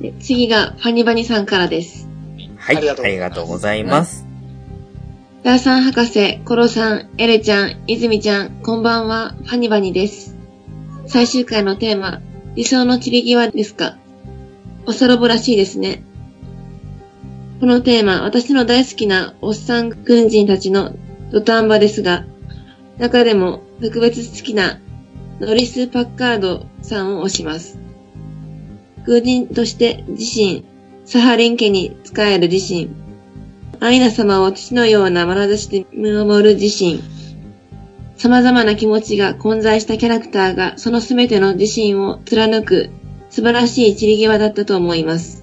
で次がファニバニさんからです。はい。あありがとうございます。ダーさん博士、コロさん、エレちゃん、イズミちゃん、こんばんは、ファニバニです。最終回のテーマ、理想の散り際ですか？おそろぼらしいですね。このテーマ、私の大好きなおっさん軍人たちの土壇場ですが、中でも特別好きなノリス・パッカードさんを推します。軍人として自身、サハリン家に仕える自身、アイナ様を父のような眼差しで見守る自身、様々な気持ちが混在したキャラクターがそのすべての自身を貫く素晴らしい散り際だったと思います。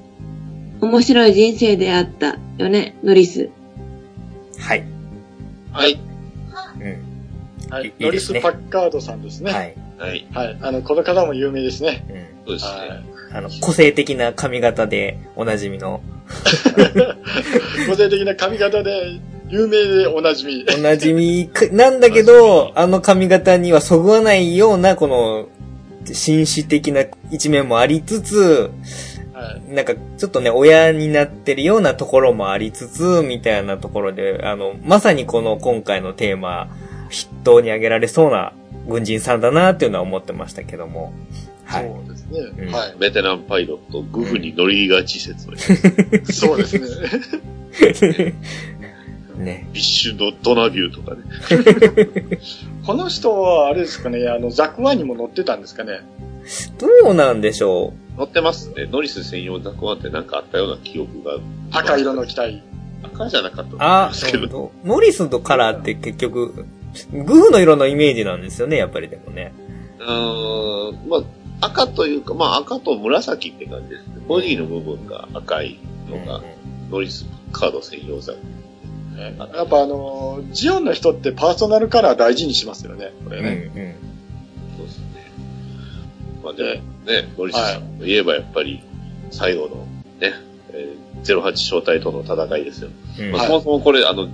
面白い人生であったよね、ノリス。はい。はい。うん。はいい。いノリス・パッカードさんですね。ははい。い。はい。あの、この方も有名ですね。うん。そうですね。あの、個性的な髪型でおなじみの、個性的な髪型で、有名でおなじみ。おなじみかなんだけど、あの髪型にはそぐわないような、この、紳士的な一面もありつつ、はい。なんか、ちょっとね、親になってるようなところもありつつ、みたいなところで、あの、まさにこの今回のテーマ、筆頭に挙げられそうな軍人さんだなっていうのは思ってましたけども。はい。そうですね。うんはい。ベテランパイロット、グフに乗りがち説明。そうですね。ね。ヴィッシュ・ドナヒューとかね。この人は、あれですかね、あの、ザクワンにも乗ってたんですかね。どうなんでしょ乗ってますね。ノリス専用ザクワンってなんかあったような記憶が。赤色の機体。赤じゃなかったあ思うんですけど。どノリスとカラーって結局、グフの色のイメージなんですよね、やっぱりでもね。うーん、まあ、赤というか、まあ赤と紫って感じですね。ボディの部分が赤いのが、ノリスカード専用ザクねやっぱあの、ジオンの人ってパーソナルカラー大事にしますよね、これうんね。うん。そうですね。まあでもね、ノリスさんといえばやっぱり最後のね、えー08招待との戦いですよ。うんまあ、はいそもそもこれ、あの、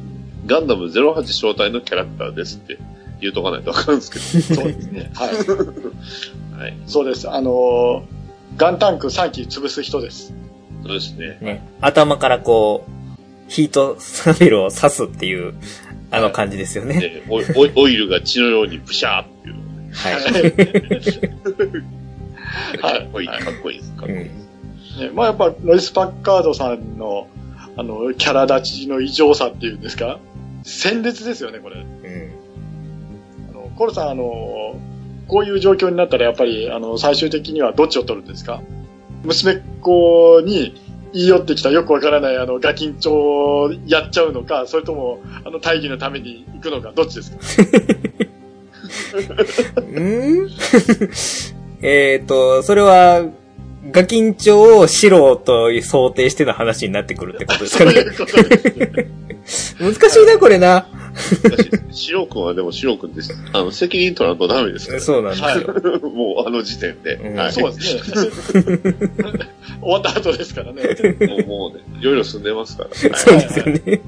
ガンダム08招待のキャラクターですって言うとかないとわかるんですけ そうですね。はい。ど。はい。そうです。あの、ガンタンク3機潰す人です。そうですね。ね。頭からこう、ヒートサビルを刺すっていう、あの感じですよね。でオイオイオイルが血のようにブシャーっていうのはい。がかっこい い、かっこいいです。かっこいいです。ね、まあやっぱ、ノリス・パッカードさんの、あの、キャラ立ちの異常さっていうんですか？鮮烈ですよね、これ。うん。コロさん、あの、こういう状況になったら、やっぱり、あの、最終的にはどっちを取るんですか？娘っ子に言い寄ってきたよくわからない、あの、ガキンチョをやっちゃうのか、それとも、あの、大義のために行くのか、どっちですか？うん？えっと、それは、ガキンチョを白と想定しての話になってくるってことですかね。そういうね。難しいな、これな。シロ君はでもシロ君です。あの、責任取らんとダメですから、そうなんですはいよ。もうあの時点で。うんはい。そうですね。終わった後ですからね。もうもうね、いろいろ住んでますから。そうですよね。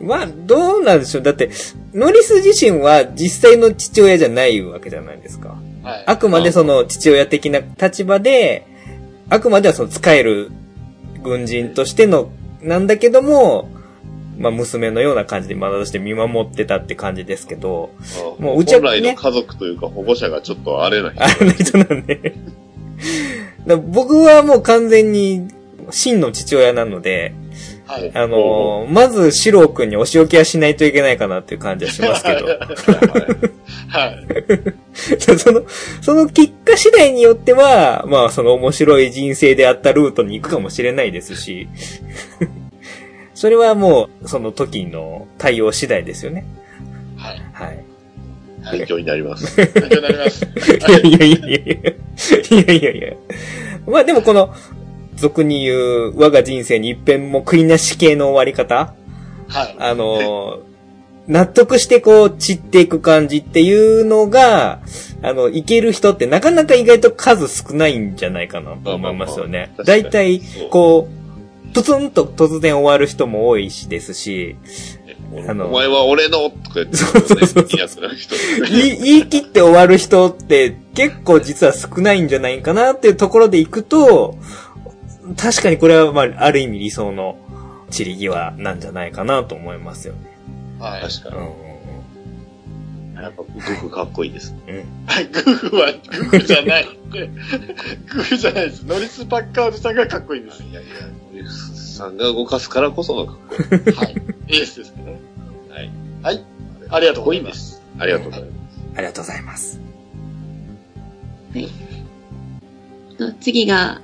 まあ、どうなんでしょう。だって、ノリス自身は実際の父親じゃないわけじゃないですか。はい。あくまでその父親的な立場で、あくまではその使える軍人としての、なんだけども、まあ娘のような感じで眼差して見守ってたって感じですけど、あもううちは本来ねの家族というか保護者がちょっと荒れない。あれの人なんで。僕はもう完全に真の父親なので、はい。あのーまず、シロー君にお仕置きはしないといけないかなっていう感じはしますけど。はい。その、その結果次第によっては、まあ、その面白い人生であったルートに行くかもしれないですし、それはもう、その時の対応次第ですよね。はい。はい。勉強になります。勉強になります。いやいやいやいやいや。いやいや。まあでもこの、俗に言う、我が人生に一遍も悔いなし系の終わり方はい。あのー納得してこう散っていく感じっていうのが、あの、いける人ってなかなか意外と数少ないんじゃないかなと思いますよね。まあまあまあ大体そう、こう、プツンと突然終わる人も多いしですし、あのお前は俺のとか言って、そうそうそういいやつな人。言い言い切って終わる人って結構実は少ないんじゃないかなっていうところでいくと、確かにこれは、まあ、ある意味理想の散り際なんじゃないかなと思いますよね。はい。確かうんうんに。やっぱ、グフかっこいいです。はい、グフは、グフじゃない。グフじゃないです。ノリス・パッカードさんがかっこいいんです。いやいや、森さんが動かすからこそのかっこいい。はい。エースですからね。はい。はい。ありがとうございま。すす。ありがとうございます。ありがとうございます。と次が、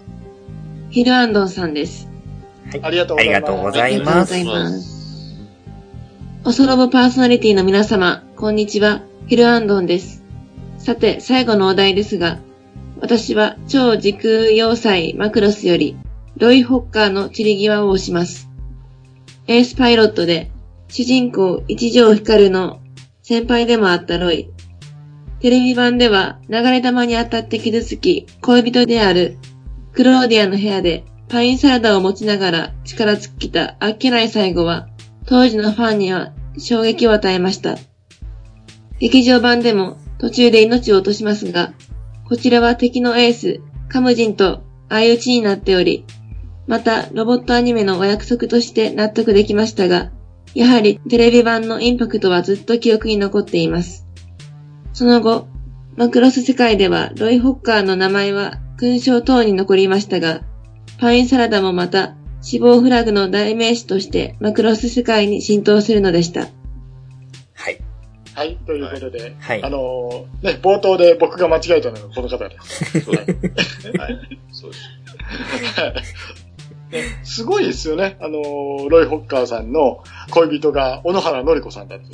ヒルアンドンさんです。ありがとうございます。ありがとうございありがとうますございます。おそろぼパーソナリティの皆様、こんにちは、ヒルアンドンです。さて、最後のお題ですが、私は超時空要塞マクロスより、ロイ・ホッカーの散り際を押します。エースパイロットで、主人公一条光の先輩でもあったロイ。テレビ版では流れ弾に当たって傷つき、恋人であるクローディアの部屋でパインサラダを持ちながら力尽きたあっけない最後は、当時のファンには衝撃を与えました。劇場版でも途中で命を落としますが、こちらは敵のエース、カムジンと相打ちになっており、またロボットアニメのお約束として納得できましたが、やはりテレビ版のインパクトはずっと記憶に残っています。その後、マクロス世界ではロイ・ホッカーの名前は勲章等に残りましたが、パインサラダもまた死亡フラグの代名詞としてマクロス世界に浸透するのでした。はい。はい、ということで、はいあのーね、冒頭で僕が間違えたのがこの方です。そうです。はい。そうです。ねすごいですよね。あのーロイ・ホッカーさんの恋人が小野原紀子さんだっていう。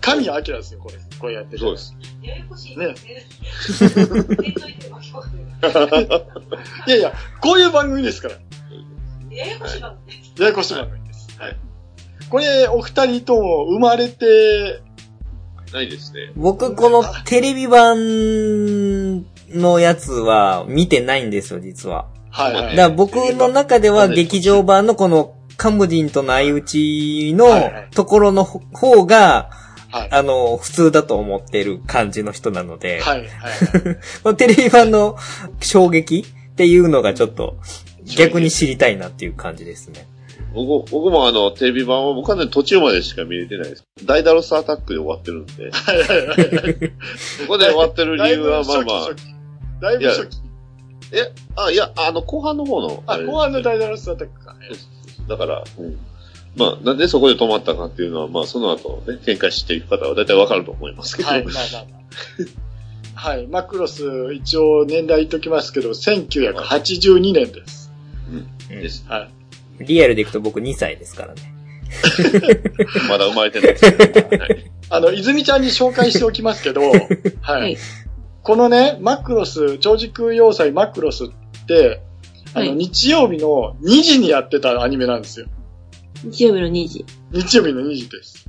神谷明ですよ、これ。これやってる。そうです。ややこしいねね。えと いやいや、こういう番組ですから。ややこしい番組。ややこしい番組です。はい。これ、お二人とも生まれて、ないですね。僕、このテレビ版のやつは見てないんですよ、実は。はい、はい。だから僕の中では劇場版のこのカムジンとの相打ちのところの方が、はい。あの、普通だと思ってる感じの人なので、はい、はい。テレビ版の衝撃っていうのがちょっと逆に知りたいなっていう感じですね。僕僕もあの、テレビ版は僕はね、途中までしか見れてないです。ダイダロスアタックで終わってるんで、はい、はい、はい。そこで終わってる理由はまあまあ、だいぶ初期。え、あ、いや、あの、後半の方の、あ、れ後半のダイダロスアタックか。だから、うん。まあ、なんでそこで止まったかっていうのは、まあ、その後ね、展開していく方は大体わかると思いますけど。はい、まあまあまあ。はい、マクロス、一応年代言っときますけど、1982年です。うんです。はい。リアルでいくと僕2歳ですからね。まだ生まれてないですけど。はいあの、泉ちゃんに紹介しておきますけど、はい。はいこのね、マクロス、超時空要塞マクロスって、あの、はい日曜日の2時にやってたアニメなんですよ。日曜日の2時。日曜日の2時です。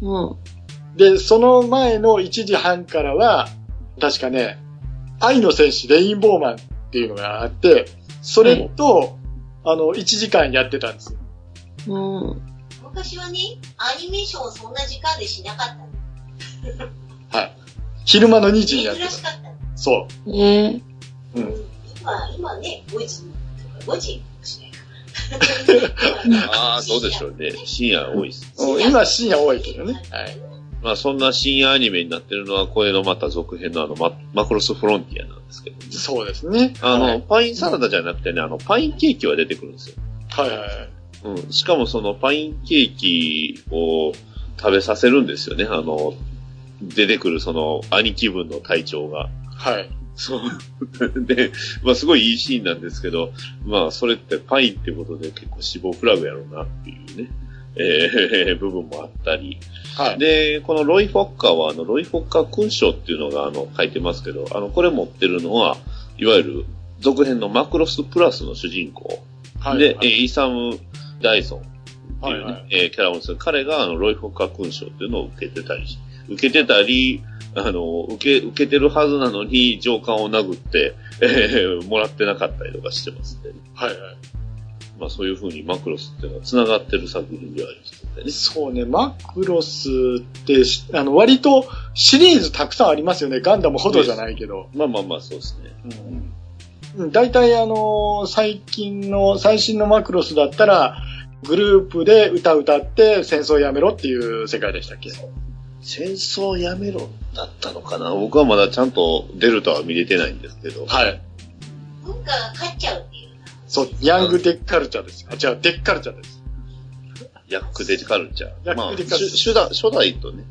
もで、その前の1時半からは、確かね、愛の戦士レインボーマンっていうのがあって、それと、あの、1時間やってたんですよ。う、も昔はね、アニメーションをそんな時間でしなかったの。はい。昼間の2時にやってた。珍しかったの。そう。う、ねうん。今、今ね、5時とか5時かもしれないから。ああ、そうでしょうね。深夜多いです。うん今深夜多いけどね。はい。まあ、そんな深夜アニメになってるのは、これのまた続編のあの、ママクロスフロンティアなんですけど、そうですね。あの、はいパインサラダじゃなくてね、あの、パインケーキは出てくるんですよ。はいはいはい。うん。しかもそのパインケーキを食べさせるんですよね。あの、出てくるその兄貴分の隊長が。はい。そう。で、まあすごいいいシーンなんですけど、まあそれってパインってことで結構死亡フラグやろうなっていうね、えー 部分もあったり。はい。で、このロイ・フォッカーは、あの、ロイ・フォッカー勲章っていうのが、あの、書いてますけど、あの、これ持ってるのは、いわゆる続編のマクロスプラスの主人公。はい。で、はいえーイサム・ダイソンっていうね、はいはいえーキャラをする。彼が、あの、ロイ・フォッカー勲章っていうのを受けてたりし、受けてたり、あの、受け、受けてるはずなのに、上官を殴って、え ーもらってなかったりとかしてますね。はいはい。まあそういう風にマクロスっていうのは繋がってる作品ではありますね。そうね、マクロスってし、あの、割とシリーズたくさんありますよね。ガンダムほどじゃないけど。まあまあまあ、そうですね。うんうん大体あの、最近の、最新のマクロスだったら、グループで歌歌って戦争やめろっていう世界でしたっけ？戦争やめろだったのかな？僕はまだちゃんとデルタは見れてないんですけど。はい。文化が勝っちゃうっていう。そう、ヤングデッカルチャーです。あ、違う、デッカルチャーです。ヤックデカルチャー。ヤッまあ、クデカルチャーし初代、初代とね、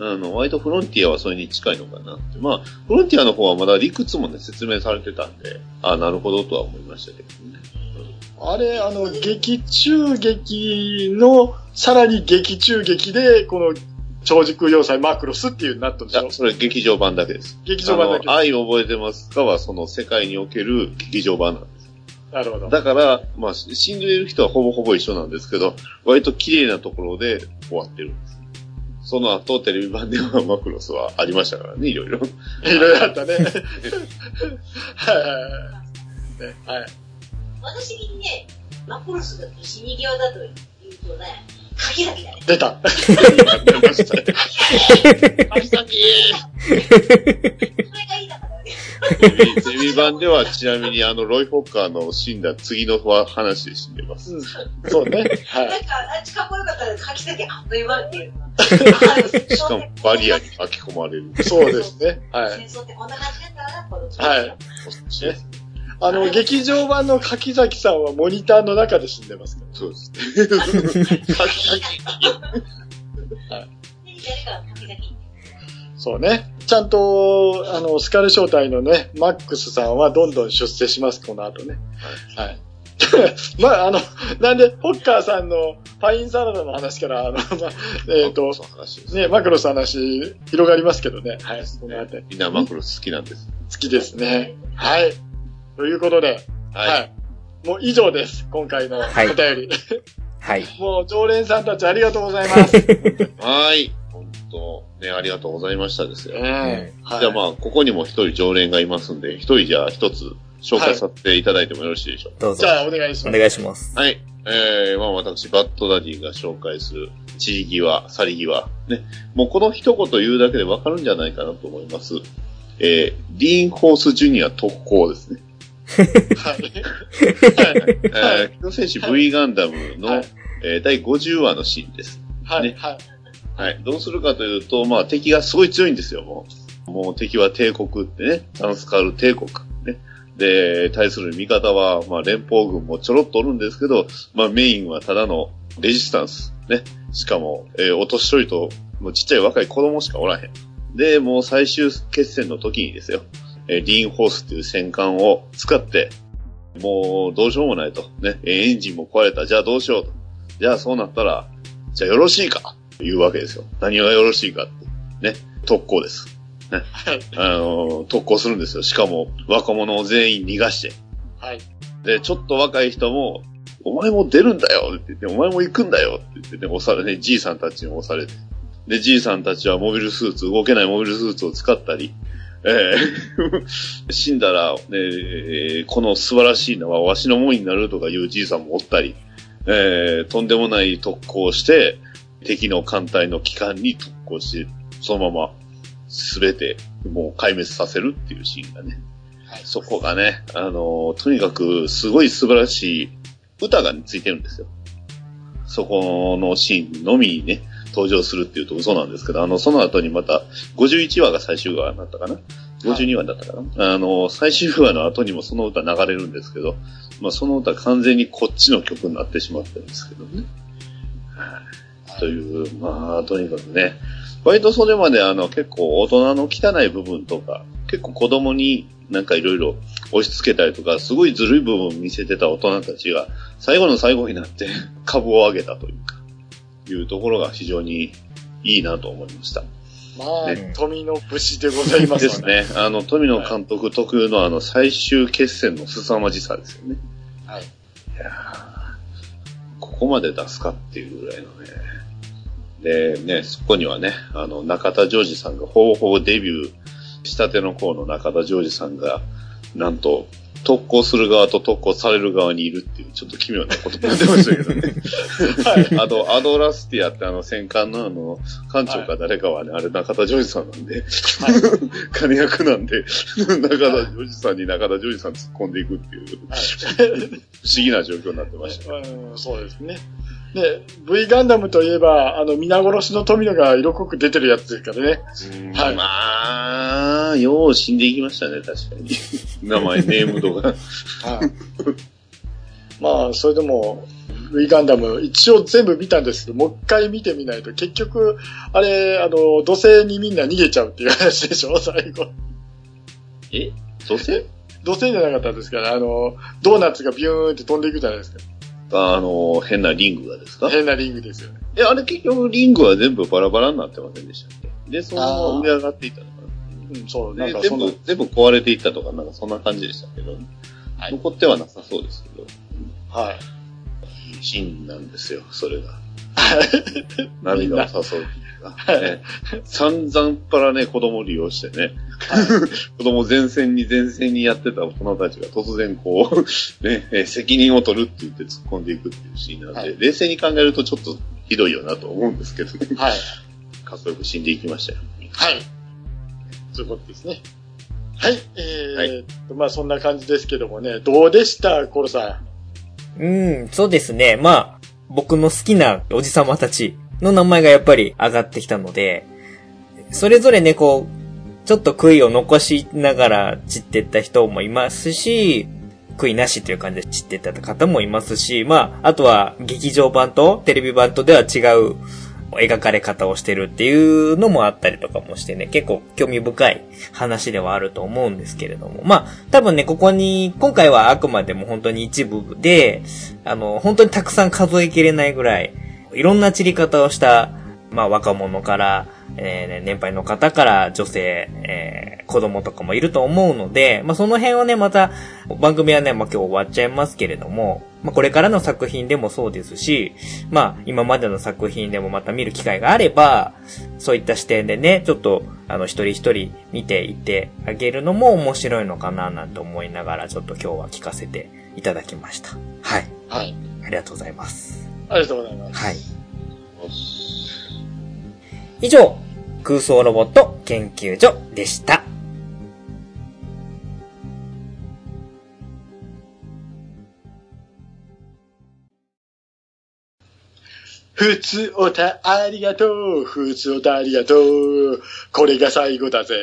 あの、割とフロンティアはそれに近いのかなって。まあ、フロンティアの方はまだ理屈もね、説明されてたんで、あなるほどとは思いましたけどね。あれ、あの、劇中劇の、さらに劇中劇で、この、超時空要塞マクロスっていうなったんでしょ？それ劇場版だけです。劇場版だけあの愛を覚えてますかは、その世界における劇場版なんです。なるほど。だから、まあ、死んでいる人はほぼほぼ一緒なんですけど、割と綺麗なところで終わってるんです。その後、テレビ版ではマクロスはありましたからね、いろいろ。いろいろあったね。はいはいはい。ね、はい。私にね、マクロスだと死に際だと言うとね、鍵だけだね。出た。出ましたねそれがいいだからね。テレ版ではちなみにあの、ロイ・フォッカーの死んだ次の話で死んでます。うんそうね。はい。なんか、あっちかっこよかったら鍵だけ。あっという間っていう。しかもバリアに巻き込まれる。そうですね。はい。戦争ってこんな感じだったな、この時はい。あの、劇場版の柿崎さんはモニターの中で死んでますかそうですね。誰か鍵だけ。ら。そうね。ちゃんと、あの、スカル招待のね、マックスさんはどんどん出世します、この後ね。はい。まあ、あの、なんで、ホッカーさんのパインサラダの話から、あの、まあ、えっ、と、その話です。ね、マクロスの話、広がりますけどね。はい。この後みんなマクロス好きなんです。好きですね。はい。ということで、はい。はい。もう以上です。今回のおはい便り。はい。もう常連さんたちありがとうございます。はい。本当ね、ありがとうございましたですよ。ええはいじゃあまあ、ここにも一人常連がいますんで、一人じゃあ一つ紹介させていただいてもよろしいでしょうか。どうぞじ。ゃあお願いしおます。願いします。はい。えー、まあ私、バッドダディが紹介する、散り際、去り際。ね。もうこの一言言うだけでわかるんじゃないかなと思います。えー、ディーン・ホース・ジュニア特攻ですね。はい。えー、機動戦士 V ガンダムの、はい。えー第50話のシーンです。はい。ねはい。はい。どうするかとい。うと、まあ敵がすごい。強い。んですよ、もう。もう敵は帝国ってね、タンスカル帝国。ね。で、対する味方は、まあ連邦軍もちょろっとおるんですけど、まあメインはただのレジスタンス。ね。しかも、えーお年寄りと、もうちっちゃい。若い。子供しかおらへん。で、もう最終決戦の時にですよ、えーディーンホースっていう戦艦を使って、もうどうしようもないと。ね。えーエンジンも壊れた。じゃあどうしようと。じゃあそうなったら、じゃあよろしいかというわけですよ。何がよろしいかって。ね。特攻です。ね。はい。あのー特攻するんですよ。しかも、若者を全員逃がして。はい。で、ちょっと若い人も、お前も出るんだよって言って、お前も行くんだよって言ってね、押され、ね、じいさんたちに押されて。で、じいさんたちはモビルスーツ、動けないモビルスーツを使ったり、えー 死んだら、ねえーこの素晴らしいのはわしのもんになるとかいうじいさんもおったり、えーとんでもない特攻をして、敵の艦隊の機関に特攻して、そのまま、すべて、もう壊滅させるっていうシーンがね。そこがね、あのとにかく、すごい素晴らしい歌が、ね、ついてるんですよ。そこのシーンのみにね、登場するっていうと嘘なんですけど、あの、その後にまた、51話が最終話になったかな ?52 話だったかな、あの、最終話の後にもその歌流れるんですけど、まあその歌完全にこっちの曲になってしまってるんですけどね。はい。という、まあ、とにかくね、割とそれまであの結構大人の汚い部分とか、結構子供になんかいろいろ押し付けたりとか、すごいずるい部分を見せてた大人たちが、最後の最後になって株を上げたというか、いうところが非常にいいなと思いました。まあ、ね富の武士でございますです。ね。あの、富野監督特有のあの最終決戦の凄まじさですよね。はい。いやーここまで出すかっていうぐらいのね。で、ね、そこにはね、あの、中田ジョージさんが、ほぼほぼデビューしたての頃の中田ジョージさんが、なんと、特攻する側と特攻される側にいるっていう、ちょっと奇妙なことになってましたけどね。あの、アドラスティアってあの戦艦のあの、艦長か誰かはね、あれ中田ジョージさんなんで、金役なんで、中田ジョージさんに中田ジョージさん突っ込んでいくっていう、不思議な状況になってました。うんそうですね。で、V ガンダムといえば、あの、皆殺しの富野が色濃く出てるやつですからね。はいまあ、よう死んでいきましたね、確かに。名前、ネームとか。はい。まあ、それでも、V ガンダム、一応全部見たんですけど、もう一回見てみないと、結局、あれ、あの、土星にみんな逃げちゃうっていう話でしょ、最後。え土星？土星じゃなかったですから、あの、ドーナツがビューンって飛んでいくじゃないですか。あの、変なリングがですか？変なリングですよね。え、あれ結局リングは全部バラバラになってませんでしたっけ？で、そのまま上上がっていったのかうん、そう、ななんか全部、、全部壊れていったとか、なんかそんな感じでしたけど、はい残ってはなさそうですけど、はい。シーンなんですよ、それが。涙を誘う。ね、散々パラね、子供利用してね、子供前線に前線にやってた大人たちが突然こう、ね、え責任を取るって言って突っ込んでいくっていうシーンなんで、はい冷静に考えるとちょっとひどいよなと思うんですけど、ね、はい。かっこよく死んでいきましたよ。はい。そういうことですね。はい。えーはいと、まあそんな感じですけどもね、どうでした、コロさうん、そうですね。まあ、僕の好きなおじさまたちの名前がやっぱり上がってきたので、それぞれね、こう、ちょっと悔いを残しながら散っていった人もいますし、悔いなしという感じで散っていった方もいますし、まあ、あとは劇場版とテレビ版とでは違う描かれ方をしてるっていうのもあったりとかもしてね、結構興味深い話ではあると思うんですけれども。まあ、多分ね、ここに、今回はあくまでも本当に一部で、あの、本当にたくさん数えきれないぐらい、いろんな散り方をした、まあ、若者から、えー年配の方から女性、えー子供とかもいると思うので、まあ、その辺をね、また、番組はね、まあ、今日終わっちゃいますけれども、まあ、これからの作品でもそうですし、まあ、今までの作品でもまた見る機会があれば、そういった視点でね、ちょっと、あの、一人一人見ていってあげるのも面白いのかな、なんて思いながら、ちょっと今日は聞かせていただきました。はい。ん。はい。ありがとうございます。ありがとうございます。はい。以上、空想ロボット研究所でした。普通おたありがとう。普通おたありがとう。これが最後だぜ。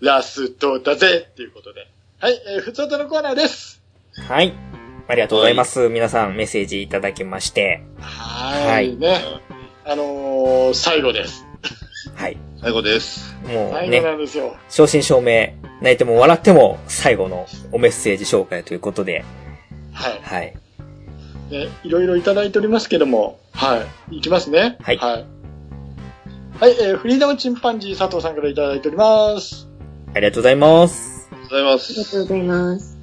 ラストだぜ。っていうことで。はい、えー、普通おたのコーナーです。はい。ありがとうございます。皆さんメッセージいただきまして。ははいい。ね。あのー、最後です。はい。最後です。もうね、んですよ。正真正銘、泣いても笑っても最後のおメッセージ紹介ということで、はい。はい。ね、いろいろいただいておりますけども、はい。いきますね。はいはい。はい、えー、フリーダムチンパンジー佐藤さんからいただいております。ありがとうございます。ありがとうございまありがす。とうございます。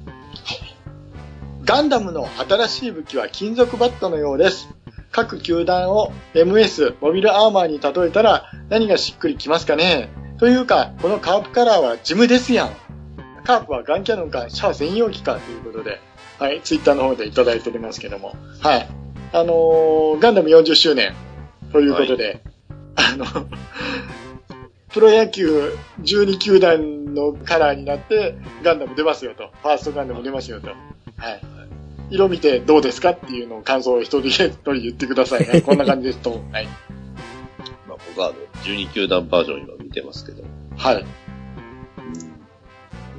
ガンダムの新しい武器は金属バットのようです。各球団を MS、モビルアーマーに例えたら何がしっくりきますかね？というか、このカープカラーはジムですやん。カープはガンキャノンかシャア専用機かということで、はい、ツイッターの方でいただいておりますけども、はい。あのーガンダム40周年ということで、あの、プロ野球12球団のカラーになってガンダム出ますよと。ファーストガンダム出ますよと。はい。色見てどうですかっていうのを感想を一人一人言ってくださいね。こんな感じですと。はい。まあ、僕はあの、12球団バージョン今見てますけど。はい。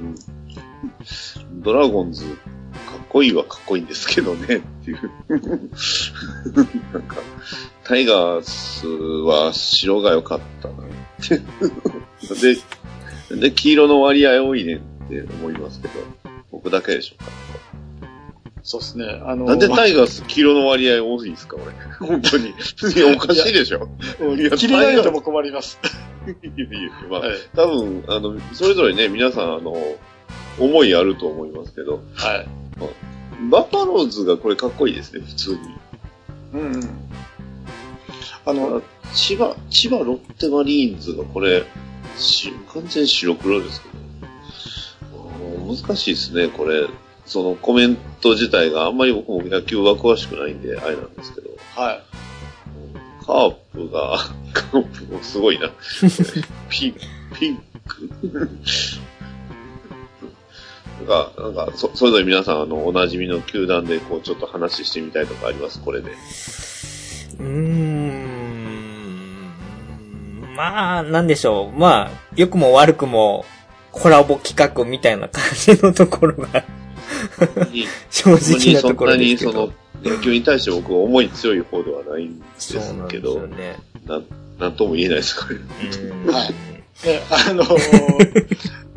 うん。うん。ドラゴンズ、かっこいいはかっこいいんですけどね、っていう。なんか、タイガースは白が良かったなって。で、で、黄色の割合多いねんって思いますけど、僕だけでしょうか。そうですね。あのーなんでタイガース黄色の割合多いんですか、俺。本当に。おかしいでしょ。いや切れないとも困ります。いやいやまあ、はい。多分、あの、それぞれね、皆さん、あの、思いあると思いますけど、はい。バファローズがこれかっこいいですね、普通に。うんうん。あの、千葉、千葉ロッテマリーンズがこれ、し完全白黒ですけど、難しいですね、これ。そのコメント自体があんまり僕も野球は詳しくないんで、あれなんですけど。はい。カープが、カープもすごいな。ピン、ピンクなんか、なんか、そ、それぞれ皆さん、あの、お馴染みの球団で、こう、ちょっと話してみたいとかあります？これで。うーん。まあ、なんでしょう。まあ、良くも悪くも、コラボ企画みたいな感じのところが、正直なところですけそんなに、ど。その、野球に対して僕は思い強い方ではないんですそうなんね。なん、なんとも言えないです、これ。うんはいね、あのー、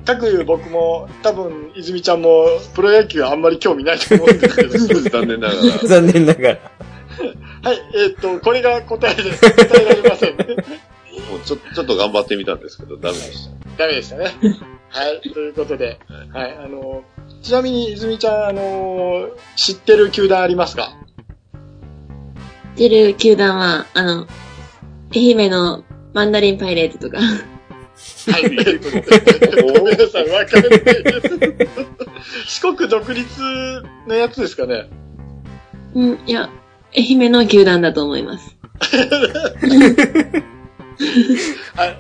各いう僕も、多分、泉ちゃんも、プロ野球あんまり興味ないと思うんですけど、残念ながら。残念ながら。はい、えっ、と、これが答えで、答えられませんね。もうちょ、ちょっと頑張ってみたんですけど、ダメでした。ダメでしたね。はい、ということで、はい、あのー、ちなみに泉ちゃん、あのー、知ってる球団ありますか？出る球団は、あの、愛媛のマンダリンパイレーツとか。はい、ということで、ごめんなさい、わかんないです。四国独立のやつですかね？うん、いや、愛媛の球団だと思います。はい、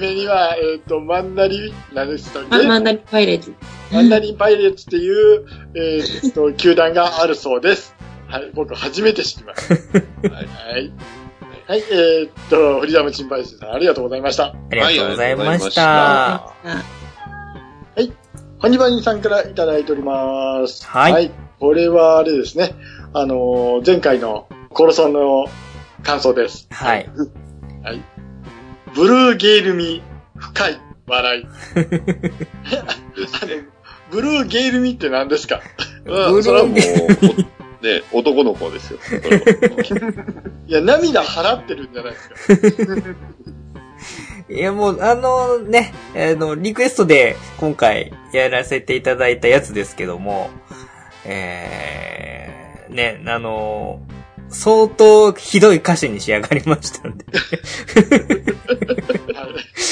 愛媛には、えっ、と、マンダリン、何でしたっけママンダリンパイレーツ。マンダリンパイレーツっていう、えーっと、球団があるそうです。はい、僕初めて知りました。はい。はい。はい、えーっと、フリーダムチンパイスさん、ありがとうございました。ありがとうございましはいいハニバニさんからいただいております。はいこれはあれですね。あのー前回のコロソンの感想です。はい。はい。ブルーゲールミ、深い笑い。ブルーゲールミって何ですか？うんそれはもう、おね、男の子ですよ。それはいや、涙払ってるんじゃないですか。いや、もう、あのね、あの、リクエストで今回やらせていただいたやつですけども、えー、ね、あの、相当ひどい歌詞に仕上がりましたんで。はい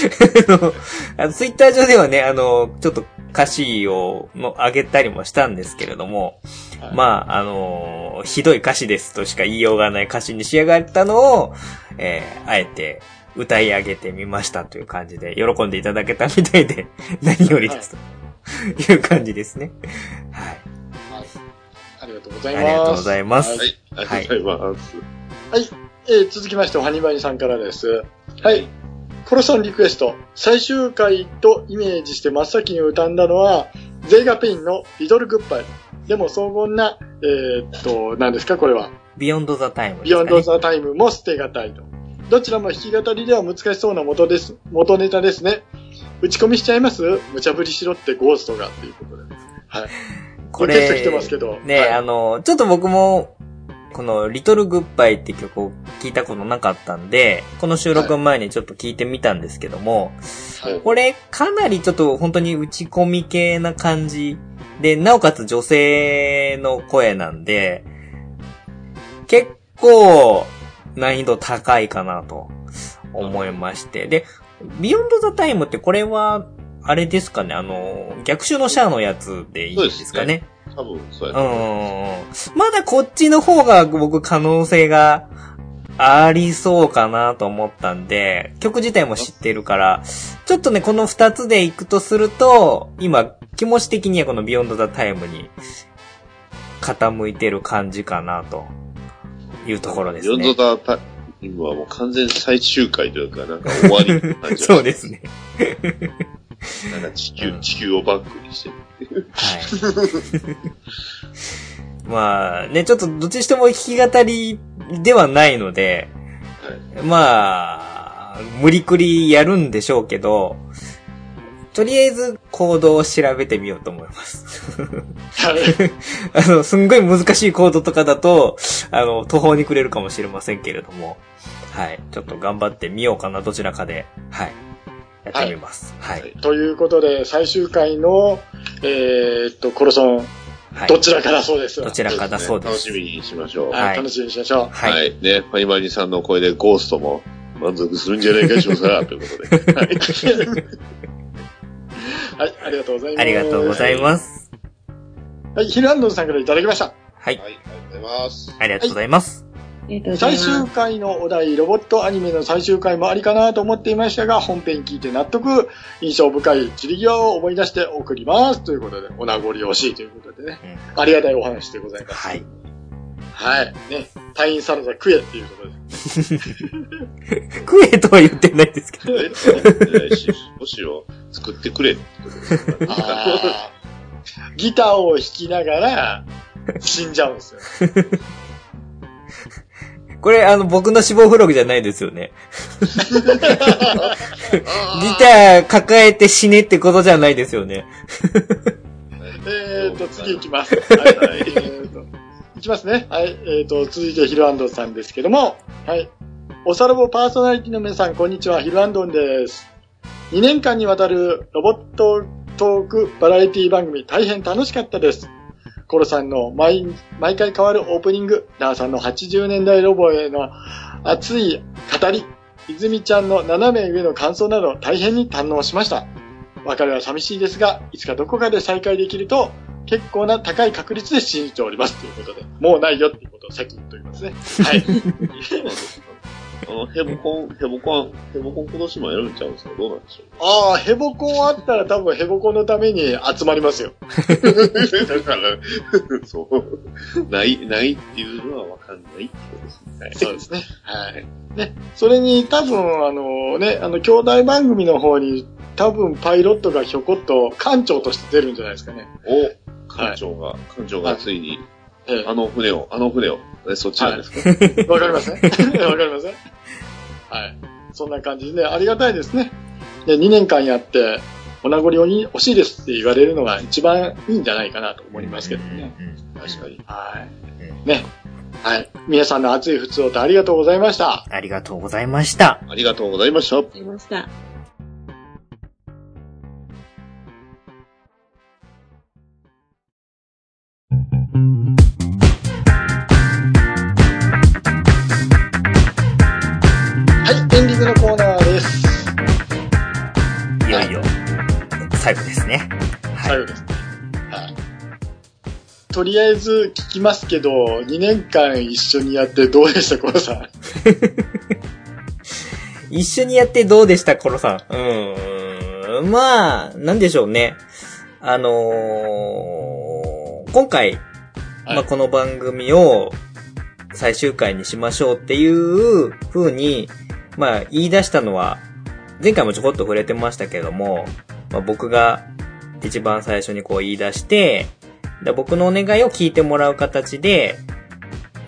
あの、ツイッター上ではね、あの、ちょっと歌詞をの上げたりもしたんですけれども、はいまあ、あの、ひどい歌詞ですとしか言いようがない歌詞に仕上がったのを、えー、あえて歌い上げてみましたという感じで、喜んでいただけたみたいで、何よりですという感じですね。はい。ありがとうございます。ありがとうございます。はいはい、ありがとうございます。えー続きまして、おはにばにさんからです。はい。コロソンリクエスト。最終回とイメージして真っ先に浮かんだのは、ゼイガペインのリトルグッバイ。でも荘厳な、えーっと、何ですかこれは。ビヨンドザタイムですビヨ。ンドザタイムも捨てがたいと。どちらも弾き語りでは難しそうな元です、元ネタですね。打ち込みしちゃいます？無茶ぶりしろってゴーストがっていうことで。はい。こリクエスト来てますけど。ね、はいあの、ちょっと僕も、この、リトルグッバイって曲を聞いたことなかったんで、この収録前にちょっと聞いてみたんですけども、はいこれかなりちょっと本当に打ち込み系な感じで、なおかつ女性の声なんで、結構難易度高いかなと思いまして。で、 Beyond the Timeってこれは、あれですかね、あの、逆襲のシャアのやつでいいですかね？多分、そうやうとんうんうん。まだこっちの方が僕可能性がありそうかなと思ったんで、曲自体も知ってるから、ちょっとね、この二つで行くとすると、今、気持ち的にはこの Beyond the Timeに傾いてる感じかなというところですヨンね。ドタタイムはもう完全最終回というか、なんか終わり そうですね。なんか地球、うん地球をバックにして。はい。まあ、ね、ちょっとどっちにしても弾き語りではないので、まあ、無理くりやるんでしょうけど、とりあえずコードを調べてみようと思います。はい。あの、すんごい難しいコードとかだと、あの、途方に暮れるかもしれませんけれども、はい。ちょっと頑張ってみようかな、どちらかで。はい。やってみます。はい。はいということで、最終回の、えーっと、コロソン、はい。どちらからそうです。どちらかだそうです。楽しみにしましょう。はい、はい楽しみにしましょう。は。はいい。ね、ファイマリさんの声でゴーストも満足するんじゃないかしら、ということで。はい。はい、ありがとうございます。ありがとうございます。はい、ヒルアンドンさんからいただきました。はいはい、。ありがとうございます。ありがとうございます。最。終回のお題、ロボットアニメの最終回もありかなと思っていましたが、本編聞いて納得、印象深い散り際を思い出して送ります。ということで、お名残惜しいということでね、ありがたいお話でございます。はい。はい。ね、隊員サラダ食えっていうところで。食えとは言ってないですけど。ええしむしろ作ってくれってことで ギターを弾きながら、死んじゃうんですよ。これ、あの、僕の死亡フログじゃないですよね。ギター抱えて死ねってことじゃないですよね。えーと、次行きます。はい、はいえーと、いきますね。はい、えーと、続いてヒルアンドンさんですけども、はい。おさらぼパーソナリティの皆さん、こんにちは、ヒルアンドンです。2年間にわたるロボットトークバラエティ番組、大変楽しかったです。コロさんの毎毎回変わるオープニング、ダーさんの80年代ロボへの熱い語り、泉ちゃんの斜め上の感想など大変に堪能しました。別れは寂しいですが、いつかどこかで再会できると、結構な高い確率で信じておりますということで、もうないよっていうことをさっき言っておりますね。はい。あの、ヘボコン、ヘボコン、ヘボコン今年もやるんちゃうんですかどうなんでしょああ、ヘボコンあったら多分ヘボコンのために集まりますよ。う。だから、そう。ない、ないっていうのはわかんないってことですね。はい。そうですね。はい。ね、それに多分あのね、あの、兄弟番組の方に多分パイロットがひょこっと艦長として出るんじゃないですかね。お、艦長が、艦長がついに、ええあの船を、あの船を、えそっちなんですか、わかりますね。わかりますね。はい。そんな感じでね、ありがたいですね。で、2年間やって、お名残に惜しいですって言われるのが一番いいんじゃないかなと思いますけどね。確かに。はい。ね。はい。皆さんの熱い普通とありがとうございました。ありがとうございました。ありがとうございました。ありました。とりあえず聞きますけど、2年間一緒にやってどうでした、コロさん？一緒にやってどうでした、コロさん？うーん。まあ、なんでしょうね。あのー今回、まあ、この番組を最終回にしましょうっていう風に、まあ、言い出したのは、前回もちょこっと触れてましたけども、まあ、僕が一番最初にこう言い出して、で僕のお願いを聞いてもらう形で、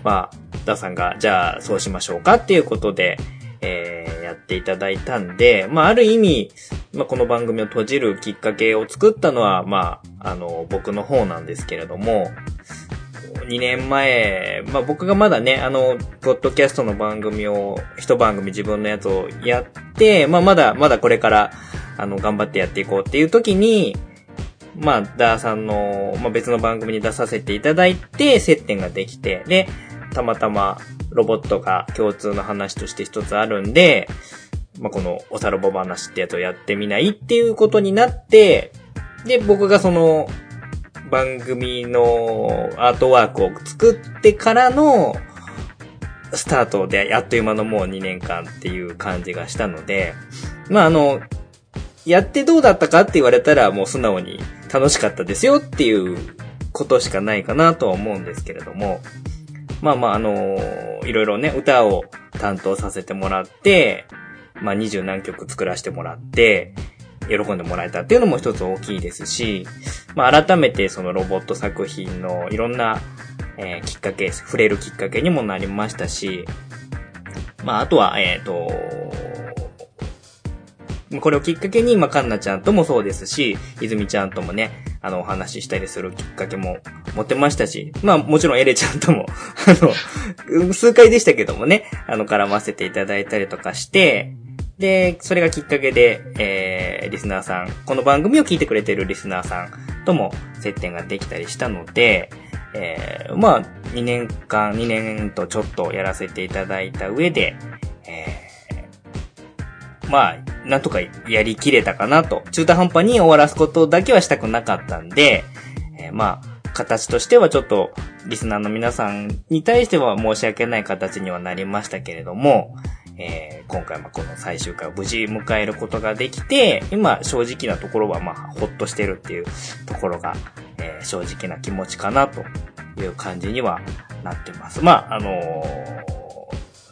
まあ、ダさんが、じゃあそうしましょうかっていうことで、えーやっていただいたんで、まあ、ある意味、まあ、この番組を閉じるきっかけを作ったのは、まあ、あの、僕の方なんですけれども、2年前、まあ、僕がまだね、あの、ポッドキャストの番組を、一番組自分のやつをやって、まあ、まだ、まだこれから、あの、頑張ってやっていこうっていう時に、まあ、ダーさんの、まあ、別の番組に出させていただいて、接点ができて、で、たまたまロボットが共通の話として一つあるんで、まあ、このおさらぼ話ってやつをやってみないっていうことになって、で、僕がその番組のアートワークを作ってからのスタートであっという間のもう2年間っていう感じがしたので、まあ、あの、やってどうだったかって言われたらもう素直に楽しかったですよっていうことしかないかなとは思うんですけれども、まあまああのいろいろね、歌を担当させてもらって、まあ二十何曲作らせてもらって、喜んでもらえたっていうのも一つ大きいですし、まあ改めてそのロボット作品のいろんな、えーきっかけ、触れるきっかけにもなりましたし、まああとは、えっ、と、これをきっかけに、まあ、かんなちゃんともそうですし、泉ちゃんともね、あの、お話ししたりするきっかけも持ってましたし、まあ、もちろんエレちゃんとも、あの、数回でしたけどもね、あの、絡ませていただいたりとかして、で、それがきっかけで、えー、リスナーさん、この番組を聞いてくれてるリスナーさんとも接点ができたりしたので、えー、まあ、2年間、2年とちょっとやらせていただいた上で、えーまあ、なんとかやりきれたかなと。中途半端に終わらすことだけはしたくなかったんで、えーまあ、形としてはちょっと、リスナーの皆さんに対しては申し訳ない形にはなりましたけれども、えー今回もこの最終回を無事迎えることができて、今正直なところはまあ、ほっとしてるっていうところが、えー正直な気持ちかなという感じにはなってます。まあ、あのー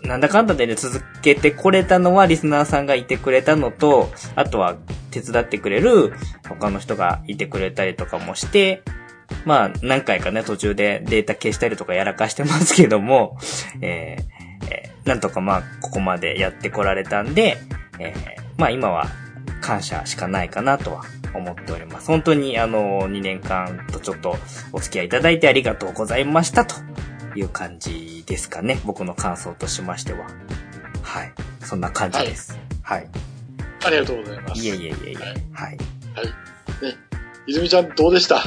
なんだかんだでね、続けてこれたのはリスナーさんがいてくれたのと、あとは手伝ってくれる他の人がいてくれたりとかもして、まあ、何回かね、途中でデータ消したりとかやらかしてますけども、えーえなんとかまあ、ここまでやってこられたんで、えーまあ今は感謝しかないかなとは思っております。本当にあの、2年間とちょっとお付き合いいただいてありがとうございましたという感じですかね。僕の感想としましては。はい。そんな感じです。はい。ありがとうございます。いえいえいえいえ。はいはい。泉ちゃんどうでした？は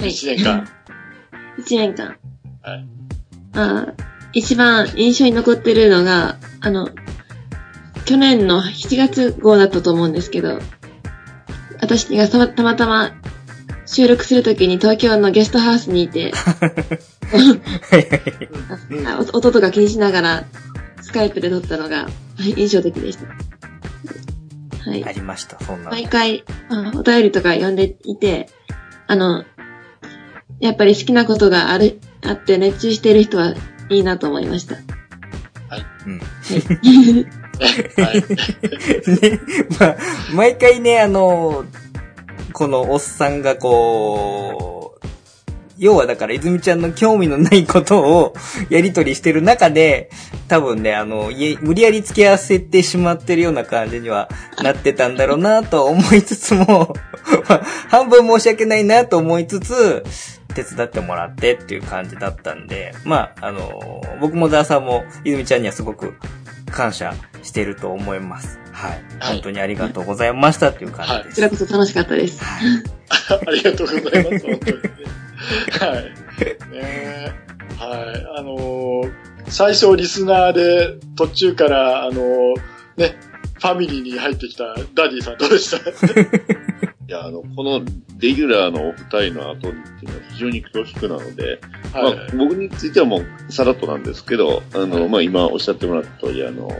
い。一年間。一年間。はい。あー一番印象に残ってるのが、あの、去年の7月号だったと思うんですけど、私がたまたま収録するときに東京のゲストハウスにいて、音とか気にしながらスカイプで撮ったのがはい印象的でした。はいあ。りました、そんなの。毎回、あお便りとか読んでいて、あの、やっぱり好きなことがある、あって熱中してる人はいいなと思いました。うん。はい。ね、まあ、毎回ね、あの、このおっさんがこう、要はだから泉ちゃんの興味のないことをやりとりしてる中で、多分ね、あの、いえ無理やり付き合わせてしまってるような感じにはなってたんだろうなと思いつつも、ま あ半分申し訳ないなと思いつつ、手伝ってもらってっていう感じだったんで、まあ、あの、僕もザーさんも泉ちゃんにはすごく感謝してると思います。はい。はい本当にありがとうございましたっていう感じです。こちらこそ楽しかったです。はい。ありがとうございます、本当にね。はい。ねえはい。あのー最初リスナーで途中から、あのーね、ファミリーに入ってきたダディさんどうでした？いや、あの、このレギュラーのお二人の後にっていうのは非常に恐縮なので、はい。まあ、僕についてはもうさらっとなんですけど、あの、まあ、今おっしゃってもらった通り、あの、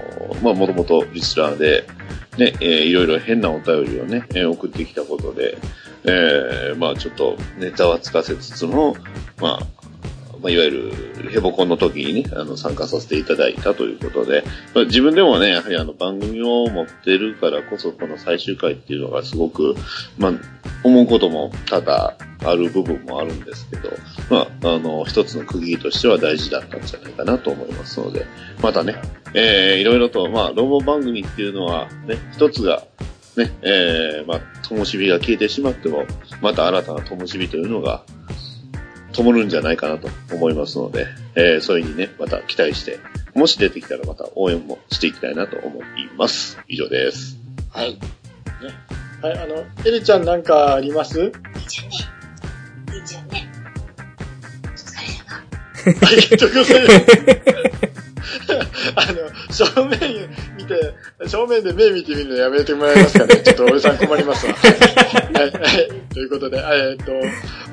まあ、もともとリスナーで、ね、えーいろいろ変なお便りをね、えー送ってきたことで、えーまあ、ちょっとネタはつかせつつも、まあ、まあ、いわゆるヘボコンの時にね、あの、参加させていただいたということで、まあ、自分でもね、やはりあの、番組を持ってるからこそ、この最終回っていうのがすごく、まあ、思うことも多々ある部分もあるんですけど、まあ、あの、一つの区切りとしては大事だったんじゃないかなと思いますので、またね、えー、いろいろと、まあ、ロボ番組っていうのは、ね、一つが、ね、えー、まあ、灯火が消えてしまっても、また新たな灯火というのが、灯るんじゃないかなと思いますので、えー、そういうふうにね、また期待して、もし出てきたらまた応援もしていきたいなと思います。以上です。はい。ね。はい、あの、エリちゃんなんかあります？いいじゃんね。いいじゃんね。お疲れ様。ありがとうございます。あの、正面見て、正面で目見てみるのやめてもらえますかね？ちょっと俺さん困りますわ。はい、はい、ということで、えっと、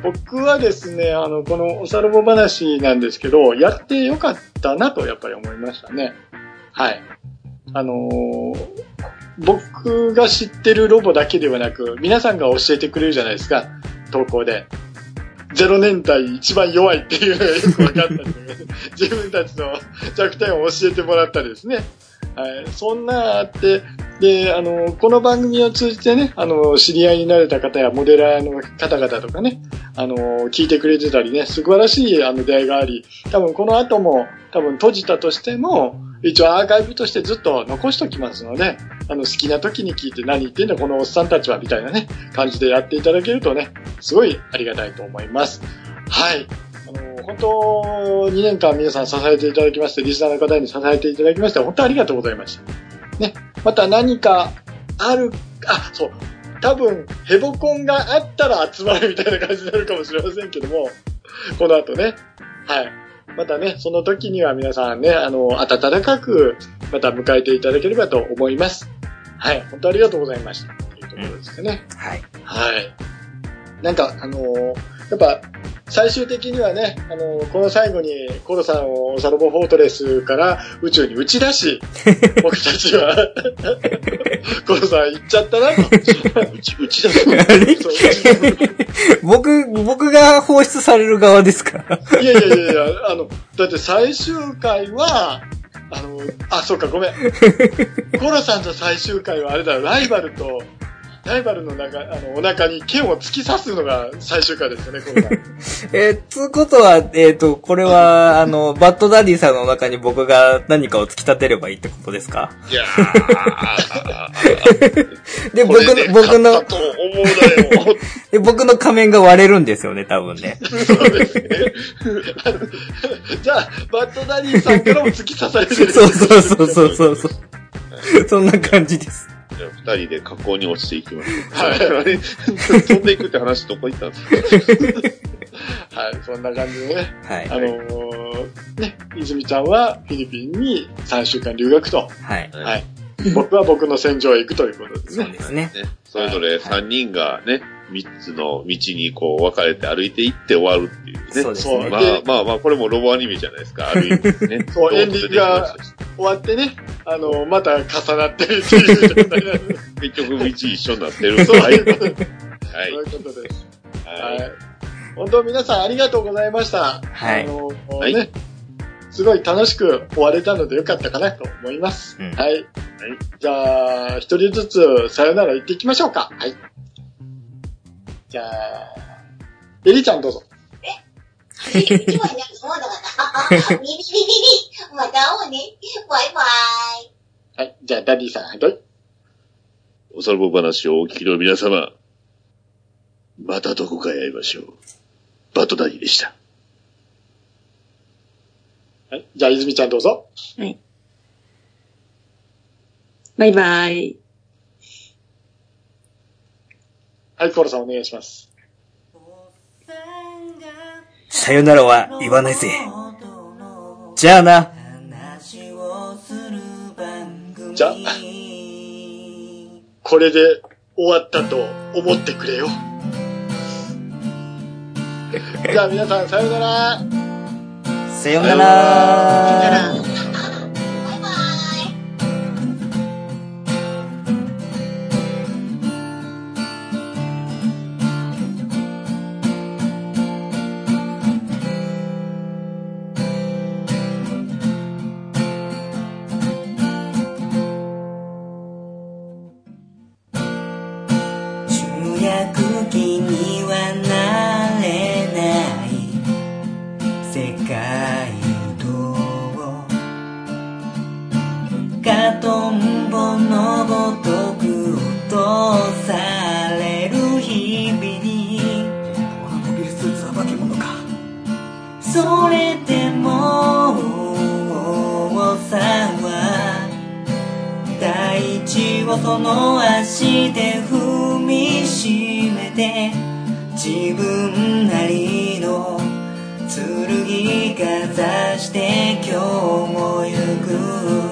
僕はですね、あの、このおさらぼ話なんですけど、やってよかったなとやっぱり思いましたね。はい。あのー僕が知ってるロボだけではなく、皆さんが教えてくれるじゃないですか、投稿で。ゼロ年代一番弱いっていうのがよく分かったりとかね自分たちの弱点を教えてもらったりですね。はい。そんなあって、で、あの、この番組を通じてね、あの、知り合いになれた方やモデラーの方々とかね、あの、聞いてくれてたりね、素晴らしいあの出会いがあり、多分この後も、多分閉じたとしても、一応アーカイブとしてずっと残しときますので、あの、好きな時に聞いて何言ってんだこのおっさんたちは、みたいなね、感じでやっていただけるとね、すごいありがたいと思います。はい。あの、本当、2年間皆さん支えていただきまして、リスナーの方に支えていただきまして、本当ありがとうございました。ね。また何かある、あ、そう。多分、ヘボコンがあったら集まるみたいな感じになるかもしれませんけども、この後ね。はい。またね、その時には皆さんね、あの、温かく、また迎えていただければと思います。はい。本当ありがとうございました。というところですかね。はい。はい。なんか、あのーやっぱ、最終的にはね、あのーこの最後にコロさんをオサロボフォートレスから宇宙に打ち出し、僕たちは、コロさん行っちゃったなと。うち、うち出す僕、僕が放出される側ですか？いやいやいやいや、あの、だって最終回は、あの、あ、そうか、ごめん。コロさんの最終回はあれだよ、ライバルと、ライバルの中、あの、お腹に剣を突き刺すのが最終回ですよね、コロさん。えー、つうことは、えっ、と、これは、あの、バッドダディさんの中に僕が何かを突き立てればいいってことですか？いやー。で、僕の、僕の勝った、と思うだよ。で、僕の仮面が割れるんですよね、多分ね。そうですね。じゃあ、バッドダディさんからも突き刺されてる。そうそうそうそうそう。そんな感じです。じゃあ二人で河口に落ちていきましょう。はい あれ？飛んでいくって話どこ行ったんですか？はい、そんな感じでね。はい。あのーね、泉ちゃんはフィリピンに3週間留学と。はい。はい。僕は僕の戦場へ行くということですね。そうですね。ね。それぞれ三人がね、三つの道にこう分かれて歩いていって終わるっていうね。そうですね。まあまあまあ、これもロボアニメじゃないですか、ある意味ね。そうエンディングが終わってね、あのーまた重なってるっていう状態なんで結局道一緒になってる。そうはい。いうことです。はいそういうことです。ははいい。本当皆さんありがとうございました。はいあのーはいね、すごい楽しく終われたのでよかったかなと思います。うんはい。じゃあ、一人ずつさよなら言っていきましょうか。はい。じゃあ、エリちゃんどうぞ。一枚になるそうだから。ビビビビビ。また会おうね。バイバイ。はい。じゃあ、ダディさん、はい。おさロボ話をお聞きの皆様、またどこかで会いましょう。バトダディでした。はい。じゃあ、泉ちゃんどうぞ。はい。バイバイ。はい、コーラさんお願いします。さよならは言わないぜ。じゃあな。じゃあ、これで終わったと思ってくれよ。じゃあ、皆さん、さよなら。さよなさよなら。ガトンボのごとく落とされる日々に。このモビルスーツは化け物かそれでも王さんは大地をその足で踏みしめて自分なりの剣かざして今日も行く。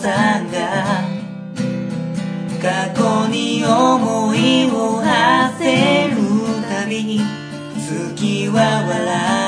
さんが過去に思いを馳せるたびに月は笑う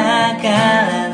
bakalan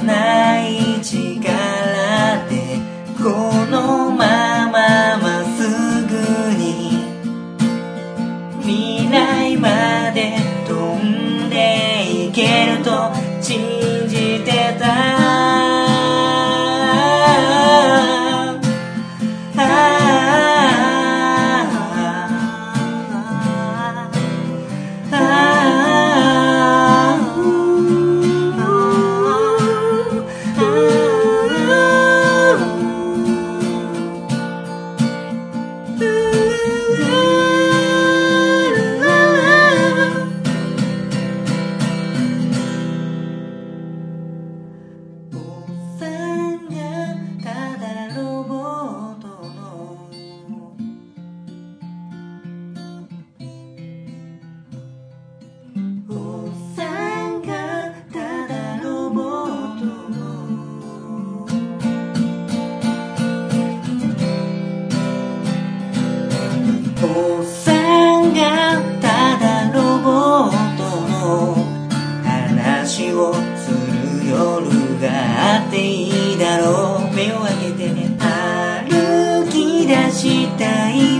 出したい